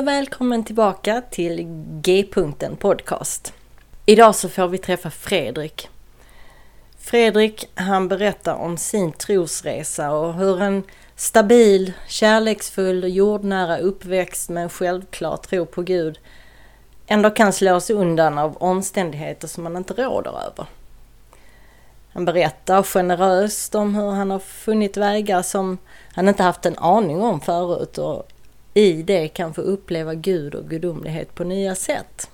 Och välkommen tillbaka till G-punkten podcast. Idag så får vi träffa Fredrik. Fredrik han berättar om sin trosresa och hur en stabil, kärleksfull och jordnära uppväxt med en självklar tro på Gud ändå kan slås undan av omständigheter som man inte råder över. Han berättar generöst om hur han har funnit vägar som han inte haft en aning om förut och i det kan få uppleva Gud och gudomlighet på nya sätt.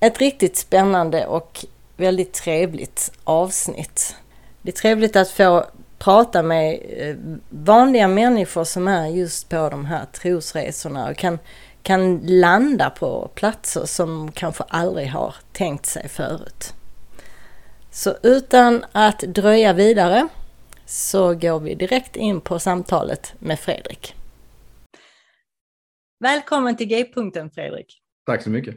Ett riktigt spännande och väldigt trevligt avsnitt. Det är trevligt att få prata med eh, vanliga människor som är just på de här trosresorna och kan, kan landa på platser som kanske aldrig har tänkt sig förut. Så utan att dröja vidare så går vi direkt in på samtalet med Fredrik. Välkommen till G-punkten Fredrik. Tack så mycket.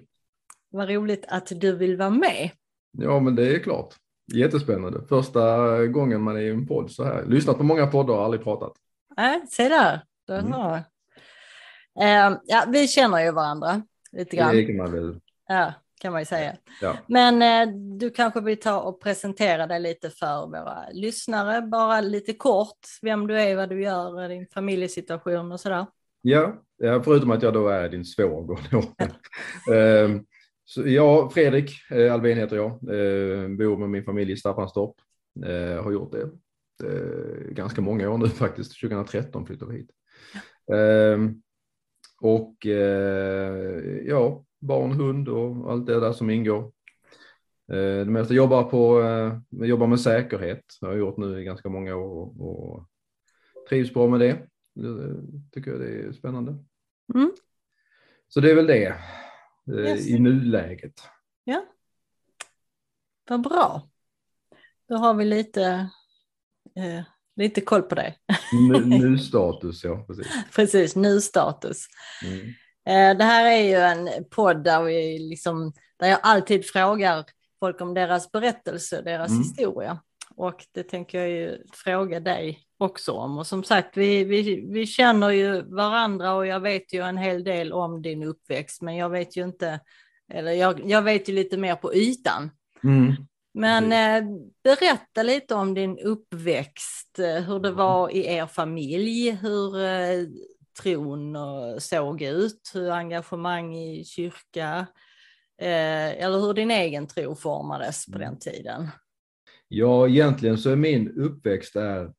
Vad roligt att du vill vara med. Ja, men det är klart. Jättespännande. Första gången man är i en podd så här. Lyssnat på många poddar och aldrig pratat. Nej, se där. Mm. Uh, ja, vi känner ju varandra lite grann. Det kan man väl. Ja, kan man ju säga. Ja. Men uh, du kanske vill ta och presentera dig lite för våra lyssnare, bara lite kort, vem du är, vad du gör, din familjesituation och sådär. Ja, förutom att jag då är din svåger. Ehm, så jag, Fredrik eh, Albin heter jag, ehm, bor med min familj i Staffanstorp. Eh, har gjort det eh, ganska många år nu faktiskt, 2013 flyttade vi hit. Ehm, och ja, barn, hund och allt det där som ingår. Det mesta jobbar, på, jobbar med säkerhet, det har jag gjort nu i ganska många år och trivs bra med det. Det tycker jag det är spännande. Mm. Så det är väl det eh, yes. i nuläget. Ja, vad bra. Då har vi lite, eh, lite koll på dig. Nu-status, ja. Precis, precis nu-status. Mm. Eh, det här är ju en podd där, vi liksom, där jag alltid frågar folk om deras berättelse, deras mm. historia. Och det tänker jag ju fråga dig också om. Och som sagt, vi, vi, vi känner ju varandra och jag vet ju en hel del om din uppväxt, men jag vet ju inte, eller jag, jag vet ju lite mer på ytan. Mm. Men eh, berätta lite om din uppväxt, eh, hur det var i er familj, hur eh, tron såg ut, hur engagemang i kyrka, eh, eller hur din egen tro formades på den tiden. Ja, egentligen så är min uppväxt där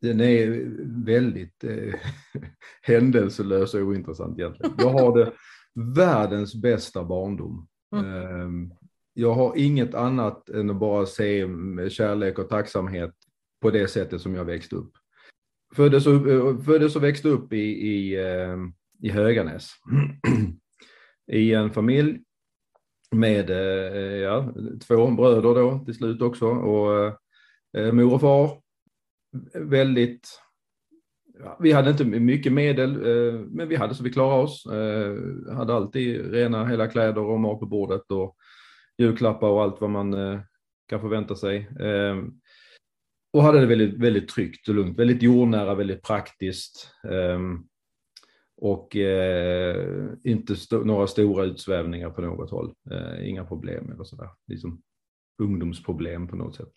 den är väldigt eh, händelselös och ointressant egentligen. Jag har det världens bästa barndom. Mm. Eh, jag har inget annat än att bara se kärlek och tacksamhet på det sättet som jag växte upp. Föddes och, eh, föddes och växte upp i, i, eh, i Höganäs. I en familj med eh, ja, två bröder då till slut också och eh, eh mor och far väldigt, ja, vi hade inte mycket medel, eh, men vi hade så vi klarade oss. Eh, hade alltid rena hela kläder och mat på bordet och julklappar och allt vad man eh, kan förvänta sig. Eh, och hade det väldigt, väldigt tryggt och lugnt, väldigt jordnära, väldigt praktiskt. Eh, och eh, inte st några stora utsvävningar på något håll. Eh, inga problem eller sådär. Liksom ungdomsproblem på något sätt.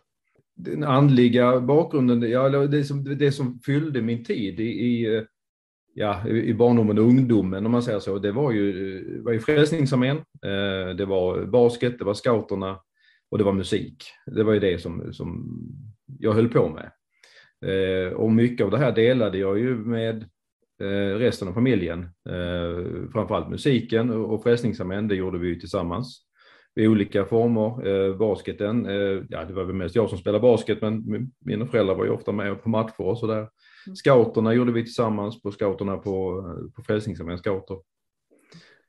den andliga bakgrunden, ja, det, som, det som fyllde min tid i, i, eh, ja, i barndomen och ungdomen, om man säger så, det var ju, eh, var ju Frälsningsarmén, eh, det var basket, det var scouterna och det var musik. Det var ju det som, som jag höll på med. Eh, och mycket av det här delade jag ju med resten av familjen. Framförallt musiken och Frälsningsarmén, det gjorde vi ju tillsammans i olika former. Eh, basketen, eh, ja det var väl mest jag som spelade basket men mina föräldrar var ju ofta med på matcher och sådär. Mm. Scouterna gjorde vi tillsammans på scouterna på, på Frälsningsarmén scouter.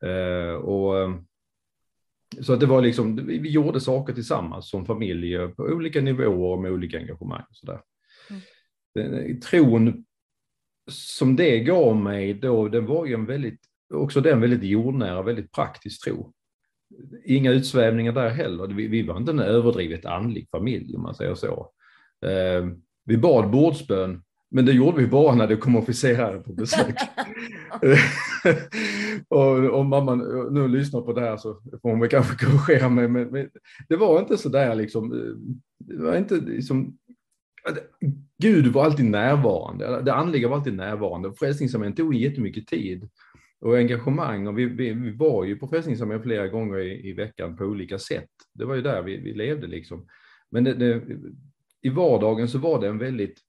Eh, och, eh, så att det var liksom, vi gjorde saker tillsammans som familj på olika nivåer med olika engagemang. Och sådär. Mm. Tron som det gav mig då, det var ju en väldigt, också den väldigt jordnära, väldigt praktisk tro inga utsvävningar där heller. Vi, vi var inte en överdrivet andlig familj om man säger så. Eh, vi bad bordsbön, men det gjorde vi bara när det kom officerare på besök. och om mamma nu lyssnar på det här så får hon väl kanske korrigera mig, men, men, det var inte så där liksom, det var inte liksom, Gud var alltid närvarande, det andliga var alltid närvarande. Frälsningsarmén tog jättemycket tid och engagemang. Och vi, vi, vi var ju på Frälsningsarmén flera gånger i, i, veckan på olika sätt. Det var ju där vi, vi levde liksom. Men det, det, i vardagen så var det en väldigt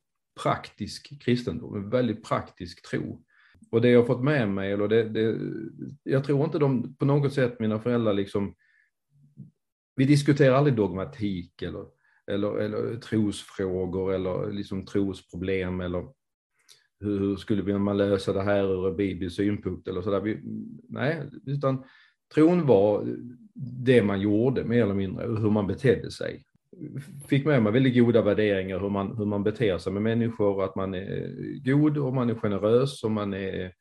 praktisk kristendom, en väldigt praktisk tro. Och det jag har fått med mig, eller det, det, jag tror inte de på något sätt, mina föräldrar, liksom, vi diskuterar aldrig dogmatik eller, eller, eller trosfrågor eller liksom trosproblem eller hur skulle man lösa det här ur Bibels synpunkt eller sådär. Nej, utan tron var det man gjorde mer eller mindre, hur man betedde sig. Fick med mig väldigt goda värderingar hur man, hur man beter sig med människor, att man är god och man är generös och man är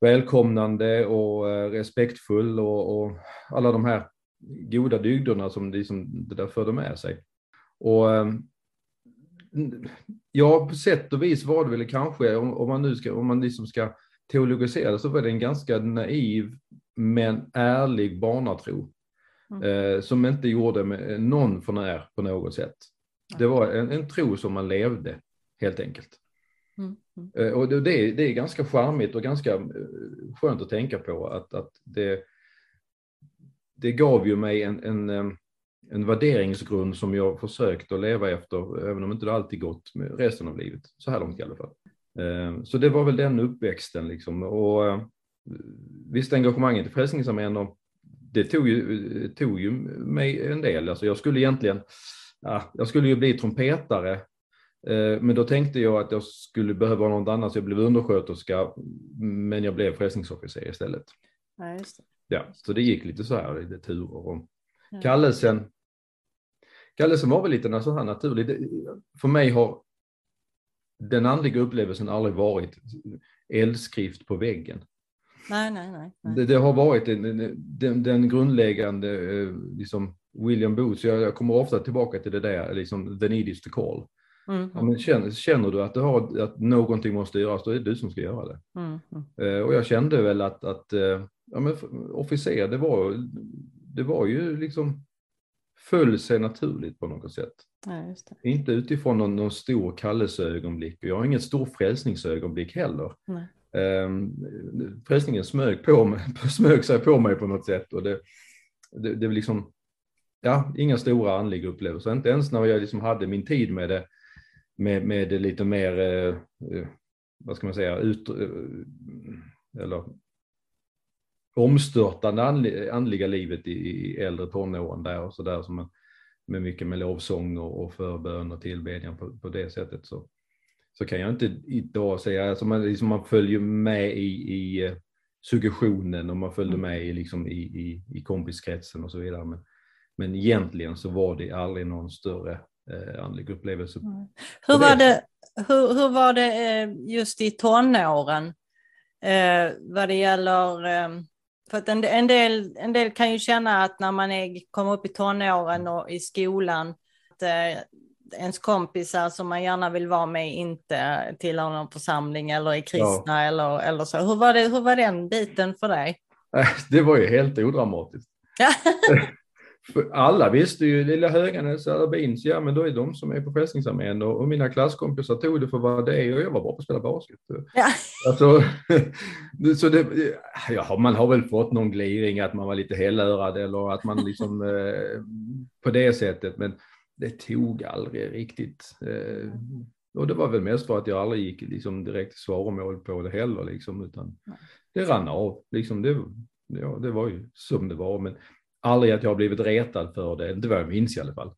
välkomnande och eh, respektfull och, och alla de här goda dygderna som liksom det där förde med sig. Och ehm, ja, på sätt och vis var det väl kanske, om, om man nu ska, om man liksom ska teologisera det, så var det en ganska naiv men ärlig barnatro. Mm. Eh, som inte gjorde med någon för när på något sätt. Det var en, en tro som man levde, helt enkelt. Mm. Mm. Eh, och det, det är ganska charmigt och ganska eh, skönt att tänka på att, att det, det gav ju mig en, en eh, en värderingsgrund som jag försökt att leva efter, även om inte det alltid gått med resten av livet, så här långt i alla fall. Eh, så det var väl den uppväxten liksom. Och eh, visst, engagemanget i Frälsningsarmén, det tog ju, tog ju mig en del. Alltså jag skulle egentligen, ja, jag skulle ju bli trumpetare, eh, men då tänkte jag att jag skulle behöva något annat, så jag blev undersköterska, men jag blev frälsningsofficer istället. Ja. Ja, så det gick lite så här, lite turer. Och kallelsen Kallelsen var väl lite så här naturlig. För mig har den andliga upplevelsen aldrig varit eldskrift på väggen. Nej, nej, nej. nej. Det, det, har varit den, den, den grundläggande, eh, liksom William Booth, jag, jag, kommer ofta tillbaka till det där, liksom the need is to call. Mm. Ja, men känner, känner, du att, du har, att någonting måste göras, då är det du som ska göra det. Mm. Uh, och jag kände väl att, att uh, ja, men officer, det var, det var ju liksom föll sig naturligt på något sätt. Ja, Inte utifrån någon, någon stor kallelseögonblick. Jag har inget stort frälsningsögonblick heller. Um, frälsningen smög, på mig, smög sig på mig på något sätt. Och det, det, det liksom, ja, inga stora andliga upplevelser. Inte ens när jag liksom hade min tid med det, med, med det lite mer, eh, eh vad ska man säga, ut, eh, eller omstörtande andliga livet i, äldre tonåren där och så där som man, med mycket med lovsång och, och förbön och tillbedjan på, på det sättet så, så kan jag inte idag säga, alltså man, liksom man följer med i, i eh, suggestionen och man följde mm. med i, liksom i, i, i kompiskretsen och så vidare. Men, men egentligen så var det aldrig någon större eh, andlig upplevelse. Mm. Hur, var det, hur, hur var det eh, just i tonåren? Eh, vad det gäller eh, för att en, en, del, en del kan ju känna att när man är, kommer upp i tonåren och i skolan, att eh, ens kompisar som man gärna vill vara med inte tillhör någon församling eller är kristna ja. eller, eller så. Hur var, det, hur var den biten för dig? Det var ju helt odramatiskt. för alla visste ju, lilla Höganäs, Arabins, ja men då är de som är på Frälsningsarmén och, och mina klasskompisar tog det för vad det är och jag var bra på att spela basket. Ja. Alltså, så det, ja, man har väl fått någon gliring att man var lite hellörad eller att man liksom eh, på det sättet, men det tog aldrig riktigt. Eh, och det var väl mest för att jag aldrig gick liksom direkt svaromål på det heller, liksom, utan det rann av. Liksom, det, ja, det var ju som det var, men aldrig att jag har blivit retad för det, inte vad jag minns i alla fall.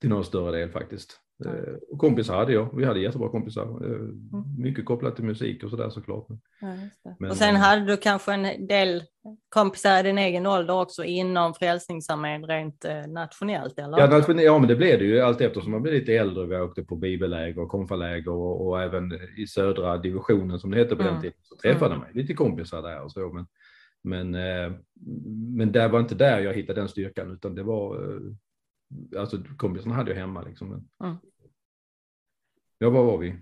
Till någon större del faktiskt. Eh, och kompisar hade jag, vi hade jättebra kompisar. Eh, mm. Mycket kopplat till musik och sådär såklart. Ja, men, och sen eh, hade du kanske en del kompisar i din egen ålder också inom Frälsningsarmén rent nationellt eller? Ja, nationellt, ja men det blev det ju allt eftersom man blev lite äldre. Vi åkte på bibelläger och konfaläger och, och även i södra divisionen som det hette på mm. den tiden så träffade mm. man lite kompisar där och så. Men, men, men det var inte där jag hittade den styrkan utan det var alltså kompisarna hade jag hemma liksom. Mm. Ja, var var vi?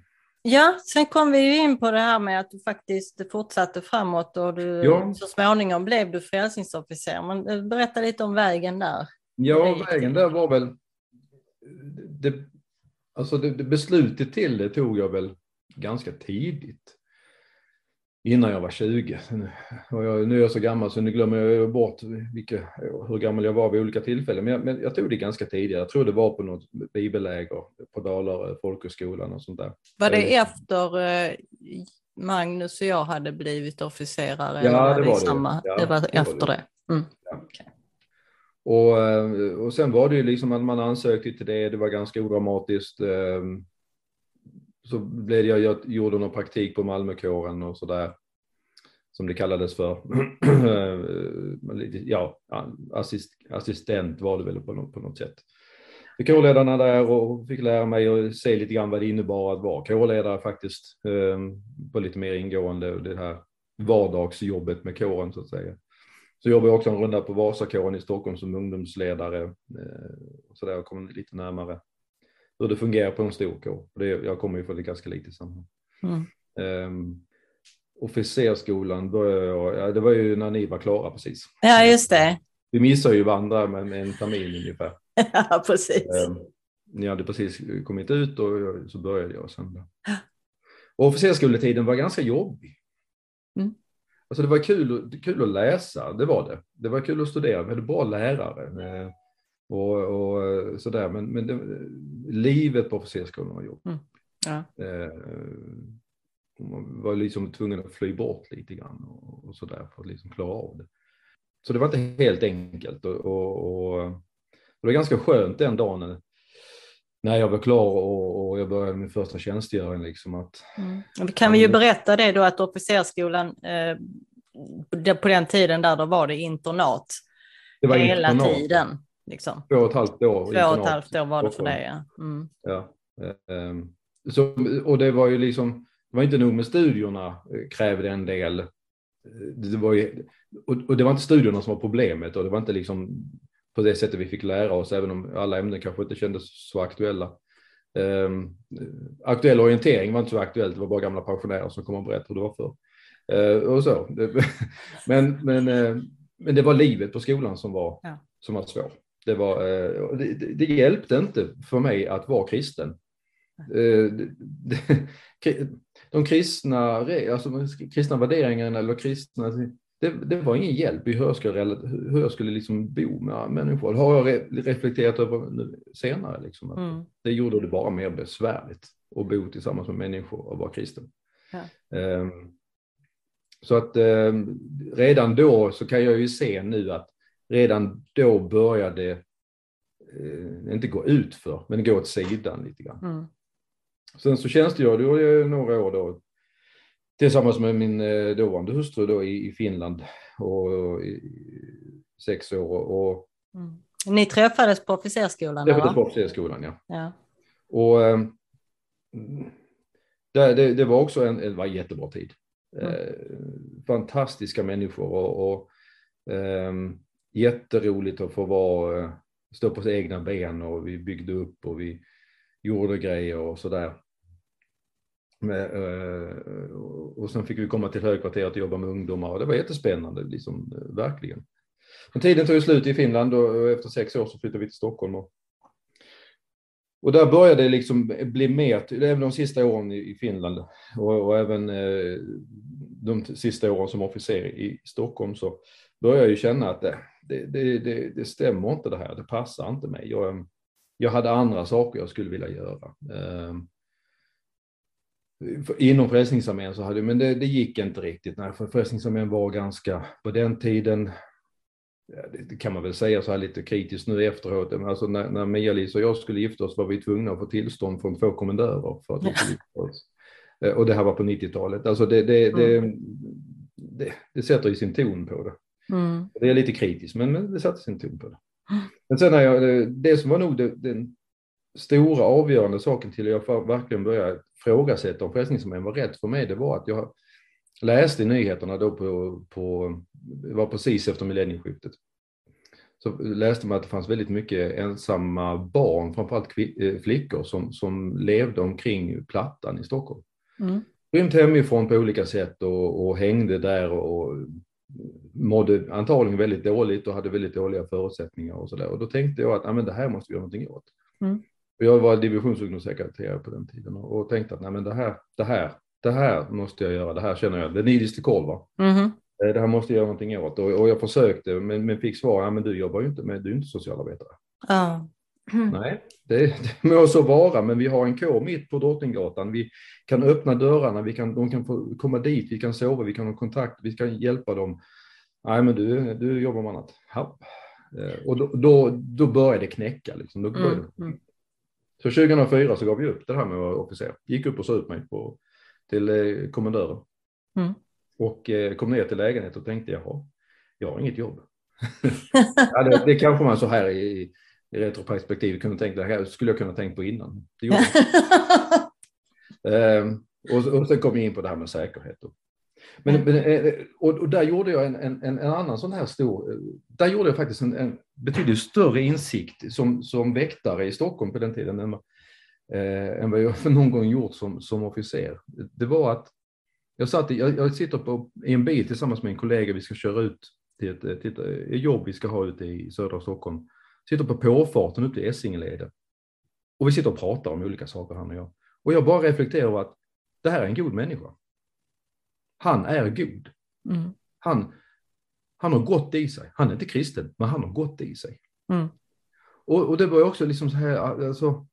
Ja, sen kom vi ju in på det här med att du faktiskt fortsatte framåt och du, ja. så småningom blev du frälsningsofficer. Men eh, berätta lite om vägen där. Ja, vägen där var väl, det, alltså det, det beslutet till det tog jag väl ganska tidigt innan jag var 20. Och jag, nu är jag så gammal så nu glömmer jag bort vilka, hur gammal jag var vid olika tillfällen. Men jag, men jag tog det ganska tidigt. Jag tror det var på något bibelläger på Dalarö folkhögskolan och sånt där. Var det efter eh, Magnus och jag hade blivit officerare? Ja, det var det. Samma? Ja, det var det efter det. Mm. Ja. Okay. Och, eh, och sen var det ju liksom att man ansökte till det. Det var ganska odramatiskt. Så blev jag, jag gjorde någon praktik på Malmökåren och sådär. Som det kallades för. ja, assist, assistent var det väl på något, på något sätt. Kårledarna där och fick lära mig och se lite grann vad det innebar att vara kårledare faktiskt. Ehm, på lite mer ingående det här vardagsjobbet med kåren så att säga. Så jobbade jag också en runda på Vasakåren i Stockholm som ungdomsledare. Eh, så där kom lite närmare hur det fungerar på en stor kår. Det, jag kommer ju från ett ganska litet sammanhang. Mm. Um, officerskolan började jag, ja, det var ju när ni var klara precis. Ja, just det. Vi missade ju varandra med, med en termin ungefär. ja, precis. Um, ni hade precis kommit ut och jag, så började jag sen. Och officersskoletiden var ganska jobbig. Mm. Alltså det var kul, kul att läsa, det var det. Det var kul att studera, vi hade bra lärare. Och, och sådär. Men, men det, livet på officersskolan var jobbigt. Mm. Ja. Eh, man var liksom tvungen att fly bort lite grann och, och sådär för att liksom klara av det. Så det var inte helt enkelt och, och, och det var ganska skönt den dagen när jag var klar och, och jag började min första tjänstgöring. Liksom att, mm. Kan vi ju berätta det då att officersskolan eh, på den tiden där då var det internat det var hela internat. tiden. Liksom. Två och ett halvt år. Två och ett halvt år var det för dig, ja. Mm. ja. Ehm, så, och det var ju liksom, det var inte nog med studierna eh, krävde en del. Eh, det var ju, och, det var inte studierna som var problemet och det var inte liksom på det sättet vi fick lära oss, även om alla ämnen kanske inte kändes så aktuella. Um, aktuell orientering var inte så aktuellt, det var bara gamla pensionärer som kom och berättade hur det var för. Uh, och så. men, men, uh, men det var livet på skolan som var, ja. som var svårt. Det, var, eh, det, det, hjälpte inte för mig att vara kristen. Eh, de kristna, alltså, kristna värderingarna eller kristna, det, det, var ingen hjälp i hur jag skulle, hur jag skulle liksom bo med människor. Det har jag reflekterat över senare. Liksom, mm. Det gjorde det bara mer besvärligt att bo tillsammans med människor och vara kristen. Ja. Um, så att um, redan då så kan jag ju se nu att redan då började eh, inte gå ut för, men gå åt sidan lite grann. Mm. Sen så tjänstgjorde jag några år då tillsammans med min eh, dåvarande hustru då i, i Finland och, och i sex år. Och, mm. Ni träffades på officersskolan? Träffades på officersskolan, ja. ja. Och äh, det, det, det, var också en, det var en jättebra tid. Mm. Äh, fantastiska människor och, och ähm, jätteroligt att få vara, eh, stå på egna ben och vi byggde upp och vi gjorde grejer och sådär. Eh, och sen fick vi komma till högkvarteret och jobba med ungdomar och det var jättespännande, liksom, eh, verkligen. Men tiden tog ju slut i Finland och efter sex år så flyttade vi till Stockholm. Och, och där började det liksom bli mer, även de sista åren i Finland och, och även eh, de sista åren som officer i Stockholm så började jag ju känna att det, det, det, det, det stämmer inte det här, det passar inte mig. Jag, jag hade andra saker jag skulle vilja göra. Eh, inom Frälsningsarmén så hade, men det, det gick inte riktigt. Nej, för Frälsningsarmén var ganska, på den tiden, det kan man väl säga så här lite kritiskt nu efteråt, men alltså när, när Mia-Lisa och jag skulle gifta oss var vi tvungna att få tillstånd från två kommendörer för att vi skulle gifta oss. Eh, och det här var på 90-talet. Alltså det, det, det, mm. det, det sätter ju sin ton på det. Mm. Det är lite kritiskt, men, men det sätter sin ton på det. Men sen när jag, det som var nog den stora avgörande saken till att jag verkligen började ifrågasätta om Frälsningsarmén var rätt för mig, det var att jag läste nyheterna då på, på det var precis efter millennieskiftet, så läste man att det fanns väldigt mycket ensamma barn, framförallt eh, flickor, som, som levde omkring Plattan i Stockholm. Mm. Rymt hemifrån på olika sätt och, och hängde där och mådde antagligen väldigt dåligt och hade väldigt dåliga förutsättningar och sådär. Och då tänkte jag att ah, men det här måste vi göra någonting åt. Mm. Jag var divisionsungdomssekreterare på den tiden och tänkte att nej, men det, här, det, här, det här måste jag göra, det här känner jag, det är nidis koll va. Mm. Det här måste jag göra någonting åt och, och jag försökte men, men fick svar, ja, men du jobbar ju inte med, du är inte socialarbetare. Uh. Mm. Nej, det, det må så vara, men vi har en kår mitt på Drottninggatan. Vi kan öppna dörrarna, vi kan, de kan få komma dit, vi kan sova, vi kan ha kontakt, vi kan hjälpa dem. Nej, men du, du jobbar med annat. Ja. Eh, och då, då, då började det knäcka. Liksom. Då började mm. mm. Så 2004 så gav vi upp det här med att vara officer. Gick upp och sa ut mig på, till eh, kommendören. Mm. Och eh, kom ner till lägenheten och tänkte, jaha, jag har inget jobb. ja, det, det kanske man så här i, i retroperspektiv kunde tänka, det här skulle jag kunna tänkt på innan. Det gjorde ehm, och, och sen kom vi in på det här med säkerhet. Och, men, men eh, och, där gjorde jag en, en, en, annan sån här stor, där gjorde jag faktiskt en, en betydligt större insikt som, som väktare i Stockholm på den tiden än, eh, än vad jag för någon gång gjort som, som officer. Det var att jag, satt, jag, jag sitter på, i en bil tillsammans med en kollega, vi ska köra ut till ett, till ett jobb vi ska ha ute i södra Stockholm. Sitter på påfarten upp till Essingeleden. Och vi sitter och pratar om olika saker han och jag. Och jag bara reflekterar över att det här är en god människa. Han är god. Mm. Han, han har gott i sig. Han är inte kristen, men han har gott i sig. Mm. Och, och, det var också liksom så här, alltså,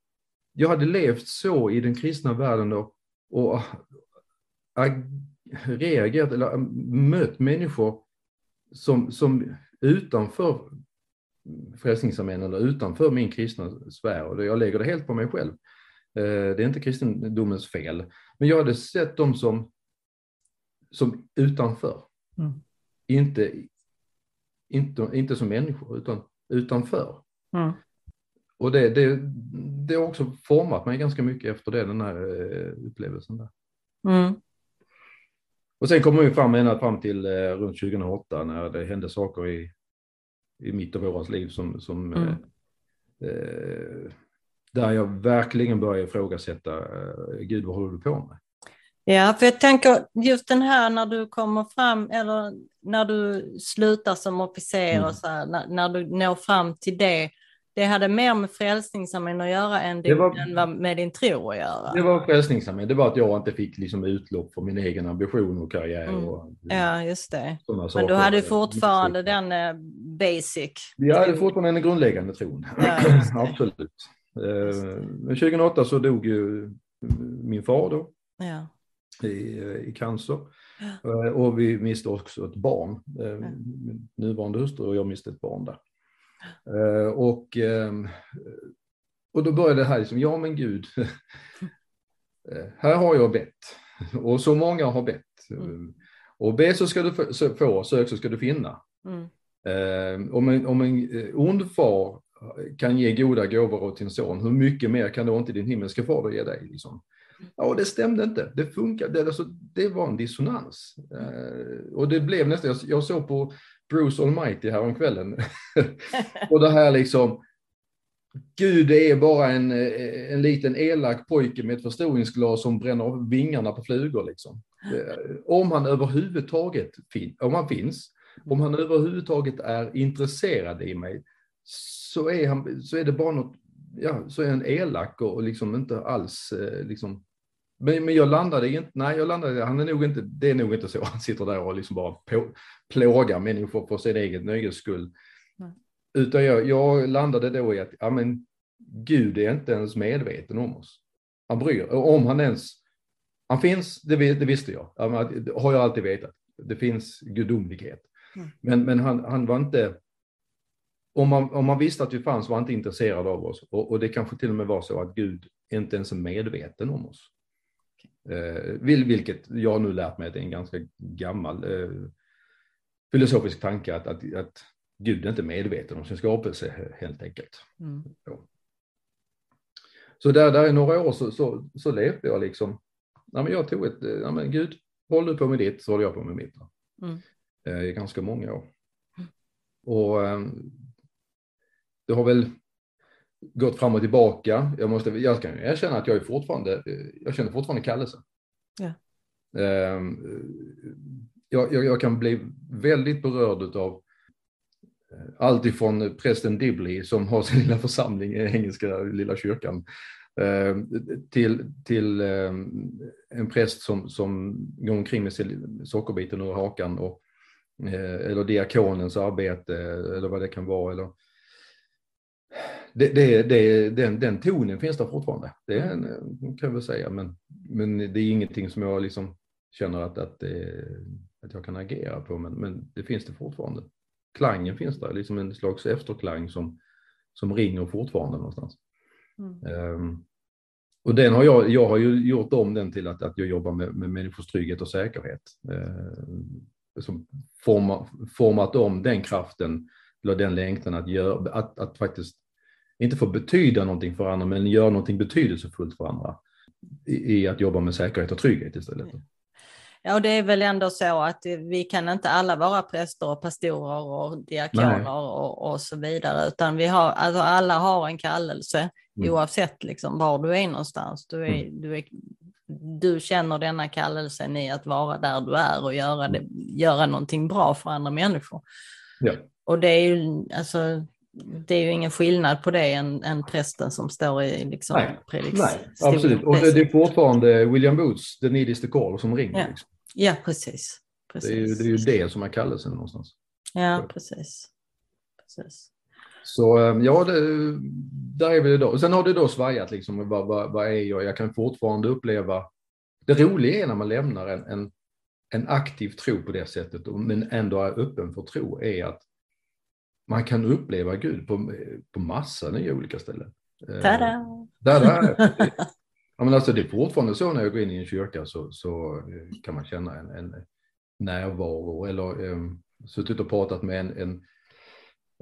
jag hade levt så i den kristna världen då, och reagerat eller mött människor som, som utanför Frälsningsarmén eller utanför min kristna sfär och jag lägger det helt på mig själv. Eh, det är inte kristendomens fel, men jag hade sett dem som, som utanför. Mm. Inte, inte, inte som människor, utan utanför. Mm. Och det, det, det har också format mig ganska mycket efter det, den här eh, upplevelsen. Där. Mm. Och sen kommer vi fram ända fram till eh, runt 2008 när det hände saker i, i mitt och vårans liv som, som mm. eh, eh där jag verkligen började ifrågasätta, eh, Gud vad håller du på med? Ja, för jag tänker just den här när du kommer fram, eller när du slutar som officer mm. och så här, när, när, du når fram till det, det hade mer med Frälsningsarmén att göra än det, var, med din tro att göra. Det var Frälsningsarmén, det var att jag inte fick liksom utlopp för min egen ambition och karriär. Mm. Och, ja, just det. Men du hade fortfarande den basic? Jag hade fortfarande den grundläggande tron, ja, absolut. Uh, men 2008 så dog ju min far då. Ja i, i cancer. Ja. Eh, och vi miste också ett barn. Eh, ja. Min nuvarande hustru och jag miste ett barn där. Ja. Eh, och, ehm, och då började det här, liksom, ja men Gud, här har jag bett. Och så många har bett. Mm. Och be så ska du få, sök så ska du finna. Mm. Eh, om en, om en eh, ond far kan ge goda gåvor åt sin son, hur mycket mer kan då inte din himmelska fader ge dig? Liksom? Ja, det stämde inte. Det funkade. Det, alltså, det var en dissonans. Eh, och det blev nästan, jag, jag såg på Bruce Almighty häromkvällen. och det här liksom, Gud är bara en, eh, en liten elak pojke med ett förstoringsglas som bränner av vingarna på flugor. Liksom. Eh, om han överhuvudtaget fin, om han finns, om han överhuvudtaget är intresserad i mig så är, han, så är det bara något, ja, så är han elak och, och liksom inte alls eh, liksom men, men jag landade inte, nej jag landade, han är nog inte, det är nog inte så han sitter där och liksom bara på, plågar människor för sin egen nöjes skull. Nej. Utan jag, jag landade då i att, ja men Gud är inte ens medveten om oss. Han bryr om han ens, han finns, det, det visste jag, det har jag alltid vetat. Det finns gudomlighet. Mm. Men, men han, han var inte, om man, om man visste att vi fanns var han inte intresserad av oss. Och, och det kanske till och med var så att Gud inte ens är medveten om oss. Eh, vilket jag nu lärt mig att det är en ganska gammal eh, filosofisk tanke att, att, att Gud är inte medveten om sin skapelse helt enkelt. Mm. Så där, där i några år så, så, så levde jag liksom, ja, men jag tog ett, ja, men Gud, håll du på med ditt så håller jag på med mitt. Mm. Eh, I ganska många år. Och eh, det har väl gått fram och tillbaka. Jag, måste, jag kan erkänna att jag är fortfarande, jag känner fortfarande kallelse. Ja. Ehm, jag, jag, jag, kan bli väldigt berörd av eh, allt ifrån prästen Dibley som har sin lilla församling i engelska lilla kyrkan ehm, till, till ehm, en präst som, som går omkring med sockerbiten ur hakan och, eh, eller diakonens arbete eller vad det kan vara. Eller, det, det, det, den, den tonen finns där fortfarande, det en, kan jag väl säga, men, men det är ingenting som jag liksom känner att, att, att jag kan agera på, men, men det finns det fortfarande. Klangen finns där, liksom en slags efterklang som, som ringer fortfarande någonstans. Mm. Um, och den har jag, jag har ju gjort om den till att, att jag jobbar med, med människors trygghet och säkerhet. Uh, som forma, format om den kraften, eller den längtan att, gör, att, att faktiskt inte få betyda någonting för andra, men göra någonting betydelsefullt för andra i, i att jobba med säkerhet och trygghet istället. Ja, och det är väl ändå så att vi kan inte alla vara präster och pastorer och diakoner och, och, så vidare, utan vi har, alltså alla har en kallelse mm. oavsett liksom var du är någonstans. Du, är, mm. du, är, du känner denna kallelsen i att vara där du är och göra, det, göra någonting bra för andra människor. Ja. Och det är ju, alltså, det är ju ingen skillnad på det än, än prästen som står i liksom Nej, prediks, nej absolut. Och det, det, är fortfarande William Boots, the need is the call, som ringer. Ja, liksom. ja precis. precis. Det, är ju, det är ju det som är kallelsen någonstans. Ja, precis. precis. Så ehm, ja, det, där är vi idag. Sen har det då svajat liksom, vad, vad, vad är jag? Jag kan fortfarande uppleva, det roliga är när man lämnar en, en, en aktiv tro på det sättet, men ändå är öppen för tro, är att man kan uppleva Gud på, på massa nya olika ställen. Eh, Tada! Tada. ja, men alltså det är fortfarande så när jag går in i en kyrka så, så eh, kan man känna en, en närvaro eller um, suttit och pratat med en, en,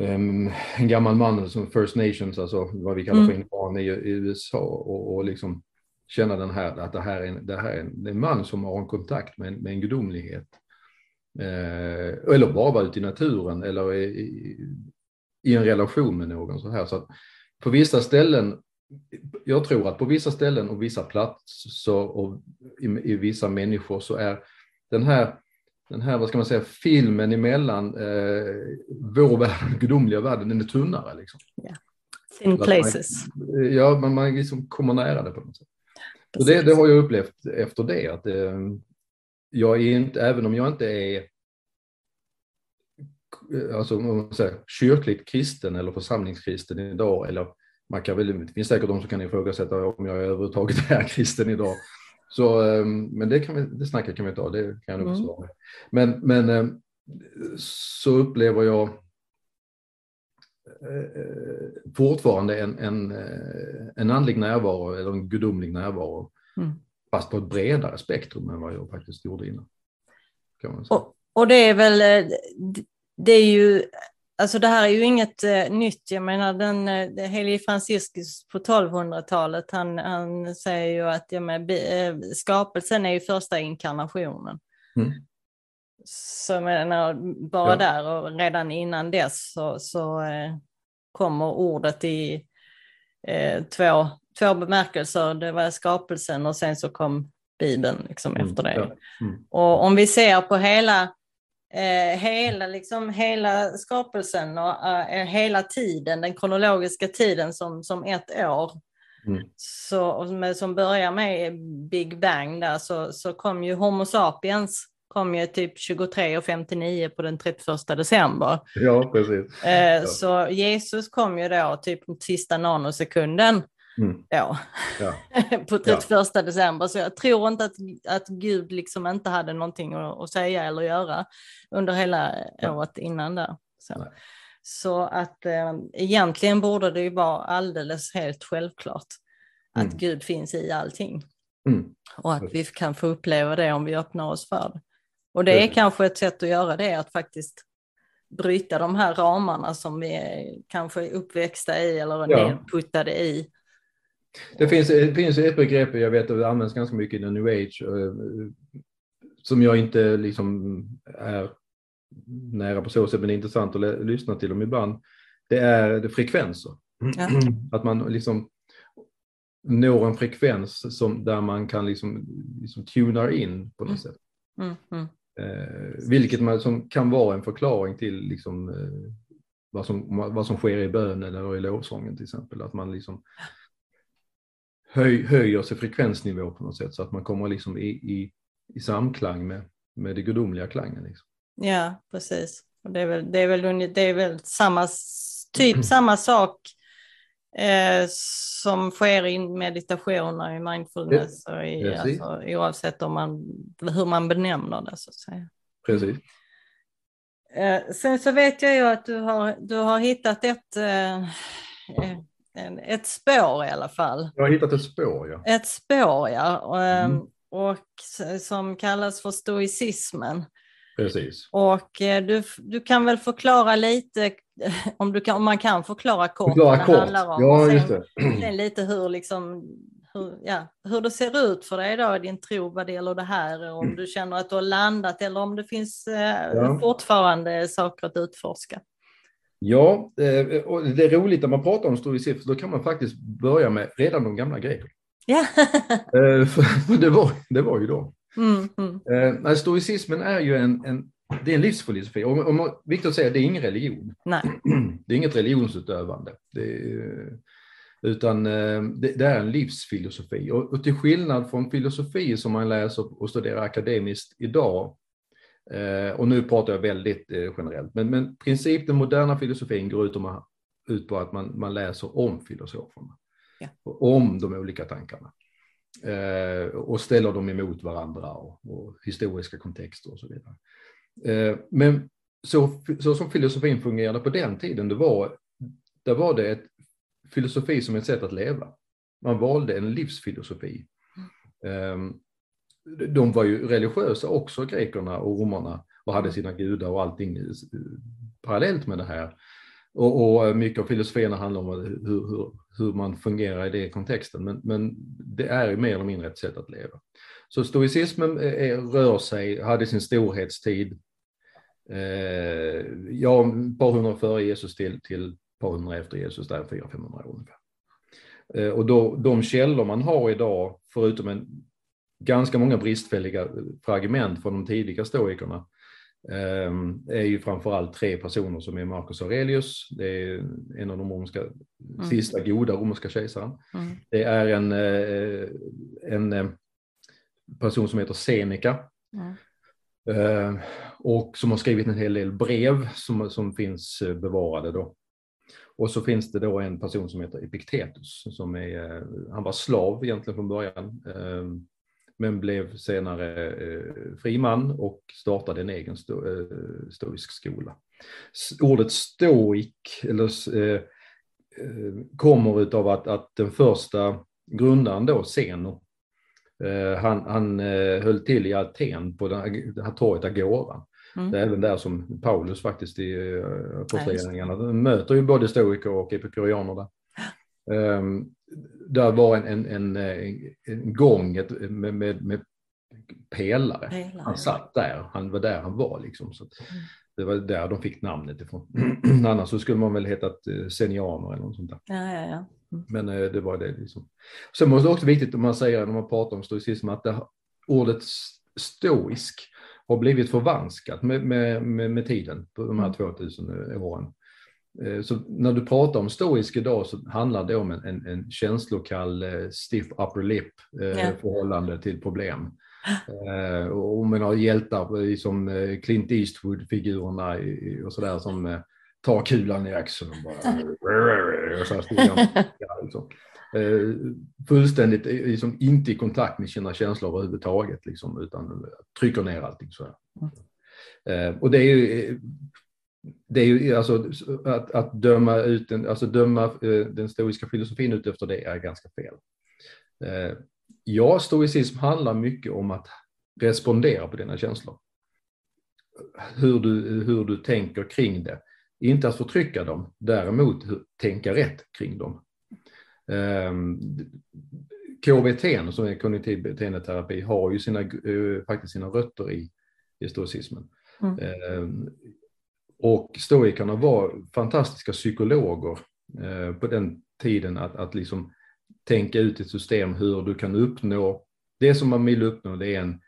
en gammal man som First Nations, alltså vad vi kallar för mm. indianer i, i USA och, och liksom känna den här, att det här är en, det här är en, en man som har en kontakt med, med en gudomlighet Eh, eller bara vara ute i naturen eller i, i, en relation med någon. Så här. Så på vissa ställen, jag tror att på vissa ställen och vissa platser och i, i vissa människor så är den här den här, vad ska man säga, filmen emellan eh, vår värld och gudomliga världen, den är tunnare. Liksom. Yeah. Thin places. Man, ja, man, man liksom kommer nära det på något sätt. Och det, det, har jag upplevt efter det, att eh, jag är inte, även om jag inte är alltså, man säger, kyrkligt kristen eller församlingskristen idag, eller man kan väl, det finns säkert de som kan ifrågasätta om jag överhuvudtaget är kristen idag. Så, ehm, men det, kan vi, det snacket kan vi ta, det kan jag nog mm. svara Men, men ehm, så upplever jag eh, fortfarande en, en, eh, en andlig närvaro eller en gudomlig närvaro. Mm. Fast på ett bredare spektrum än vad jag faktiskt gjorde innan. Och, och det är väl, eh, det är ju, alltså det här är ju inget eh, nytt. Jag menar den eh, helige Franciscus på 1200-talet, han, han säger ju att ja, men, eh, skapelsen är ju första inkarnationen. Mm. Så jag menar, bara ja. där och redan innan dess så, så eh, kommer ordet i eh, två, två bemärkelser. Det var skapelsen och sen så kom Bibeln liksom mm, efter det. Ja. Mm. Och om vi ser på hela eh, hela, liksom, hela skapelsen och eh, hela tiden, den kronologiska tiden som, som ett år. Mm. Så, med, som börjar med Big Bang där så, så kom ju Homo sapiens kom ju typ 23.59 på den 31 december. Ja, precis. Eh, ja. Så Jesus kom ju då typ sista nanosekunden mm. ja. på 31 ja. december. Så jag tror inte att, att Gud liksom inte hade någonting att, att säga eller göra under hela året innan där. Så. Så att eh, egentligen borde det ju vara alldeles helt självklart att mm. Gud finns i allting. Mm. Och att vi kan få uppleva det om vi öppnar oss för det. Och det är mm. kanske ett sätt att göra det, att faktiskt bryta de här ramarna som vi är kanske uppväxta i eller ja. nedputtade i. Det finns, det finns ett begrepp, jag vet att det används ganska mycket i new age, eh, som jag inte liksom är nära på så sätt, men det är intressant att lyssna till dem ibland. Det är frekvenser. Ja. Att man liksom når en frekvens som, där man kan liksom, liksom tunar in på något mm. sätt. Mm, mm. Eh, vilket man, som kan vara en förklaring till liksom, eh, vad, som, vad som sker i bönen eller i lovsången till exempel. Att man liksom höj, höjer sig frekvensnivå på något sätt så att man kommer liksom i, i, i samklang med, med det gudomliga klangen. Liksom. Ja, precis. Och det, är väl, det, är väl, det är väl samma, typ samma sak eh, som sker i meditationer, i mindfulness, och i, alltså, oavsett om man, hur man benämner det. Så att säga. Precis. Eh, sen så vet jag ju att du har, du har hittat ett, eh, ett spår i alla fall. Jag har hittat ett spår, ja. Ett spår, ja. Och, mm. och som kallas för stoicismen. Precis. Och eh, du, du kan väl förklara lite, om, du kan, om man kan förklara kort förklara vad det kort. handlar om. Ja, sen, just det. sen lite hur, liksom, hur, ja, hur det ser ut för dig då i din tro vad det gäller det här. Om mm. du känner att du har landat eller om det finns eh, ja. fortfarande saker att utforska. Ja, eh, och det är roligt när man pratar om stoicism, då kan man faktiskt börja med redan de gamla grekerna. Ja. för det var, det var ju då. Mm, mm. Eh, stoicismen är ju en, en, det är en livsfilosofi. Och, och viktigt säga, det är ingen religion. Nej. Det är inget religionsutövande. Det är, utan eh, det, det, är en livsfilosofi. Och, och, till skillnad från filosofi som man läser och studerar akademiskt idag, eh, och nu pratar jag väldigt eh, generellt, men, men princip den moderna filosofin går ut, om, ut på att man, man läser om filosoferna. Ja. Om de olika tankarna eh, och ställer dem emot varandra och, och, historiska kontexter och så vidare. Eh, men så, så som filosofin fungerade på den tiden, det var, där var det ett filosofi som ett sätt att leva. Man valde en livsfilosofi. Eh, de var ju religiösa också, grekerna och romarna, och hade sina gudar och allting eh, parallellt med det här. Och, och eh, mycket av filosofierna handlar om hur, hur, hur man fungerar i den kontexten, men, men det är mer eller mindre ett sätt att leva. Så stoicismen eh, är, rör sig, hade sin storhetstid, eh, ja, ett par hundra före Jesus till, till ett par hundra efter Jesus, där 400-500 år ungefär. Eh, och då, de källor man har idag, förutom en ganska många bristfälliga fragment från de tidiga stoikerna, Ehm, är ju framförallt tre personer som är Marcus Aurelius, det är en av de romerska, mm. sista goda romerska kejsaren. Mm. Det är en, eh, en eh, person som heter Seneca mm. Ehm, och som har skrivit en hel del brev som, som finns eh, bevarade. Då. Och så finns det då en person som heter Epiktetus, som är, han var slav egentligen från början ehm, men blev senare eh, fri man och startade en egen sto, eh, stoisk skola. Ordet stoik eller, eh, eh, kommer utav att, att den första grundaren då, Zeno, eh, han, han eh, höll till i Aten på det här torget Agora. Mm. Det är även där som Paulus faktiskt i Apostlagärningarna möter ju både stoiker och epikurianer där. Um, där var en, en, en, en gång med, med, med pelare. pelare. Han satt där, han var där han var liksom. Så mm. Det var där de fick namnet ifrån. Annars så skulle man väl hetat eh, senianer eller något sånt där. Ja, ja, ja. Mm. Men eh, det var det liksom. Sen var det också viktigt om man säger när man pratar om stoicism att det, ordet stoisk har blivit förvanskat med, med, med, med tiden på de här Mm. 2000 åren. Eh, Så när du pratar om stoisk idag så handlar det om en, en, en känslokall eh, stiff upper lip Ja. förhållande till problem. Eh, och om man har hjältar som Clint Eastwood-figurerna och sådär som tar kulan i axeln och bara... och så liksom. Fullständigt liksom, inte i kontakt med sina känslor överhuvudtaget, liksom, utan trycker ner allting. Så här. Eh, och det är ju, det är ju alltså att, att döma ut den, alltså döma eh, den stoiska filosofin ut efter det är ganska fel. Eh, ja, stoicism handlar mycket om att respondera på dina känslor. Hur du, hur du tänker kring det. Inte att förtrycka dem, däremot tänka rätt kring dem. Um, KBT, som är kognitiv beteendeterapi, har ju sina, eh, faktiskt sina rötter i, i stoicismen. Mm. Och stoikerna var fantastiska psykologer eh, på den tiden att, att liksom tänka ut ett system hur du kan uppnå det som man vill uppnå. Det är en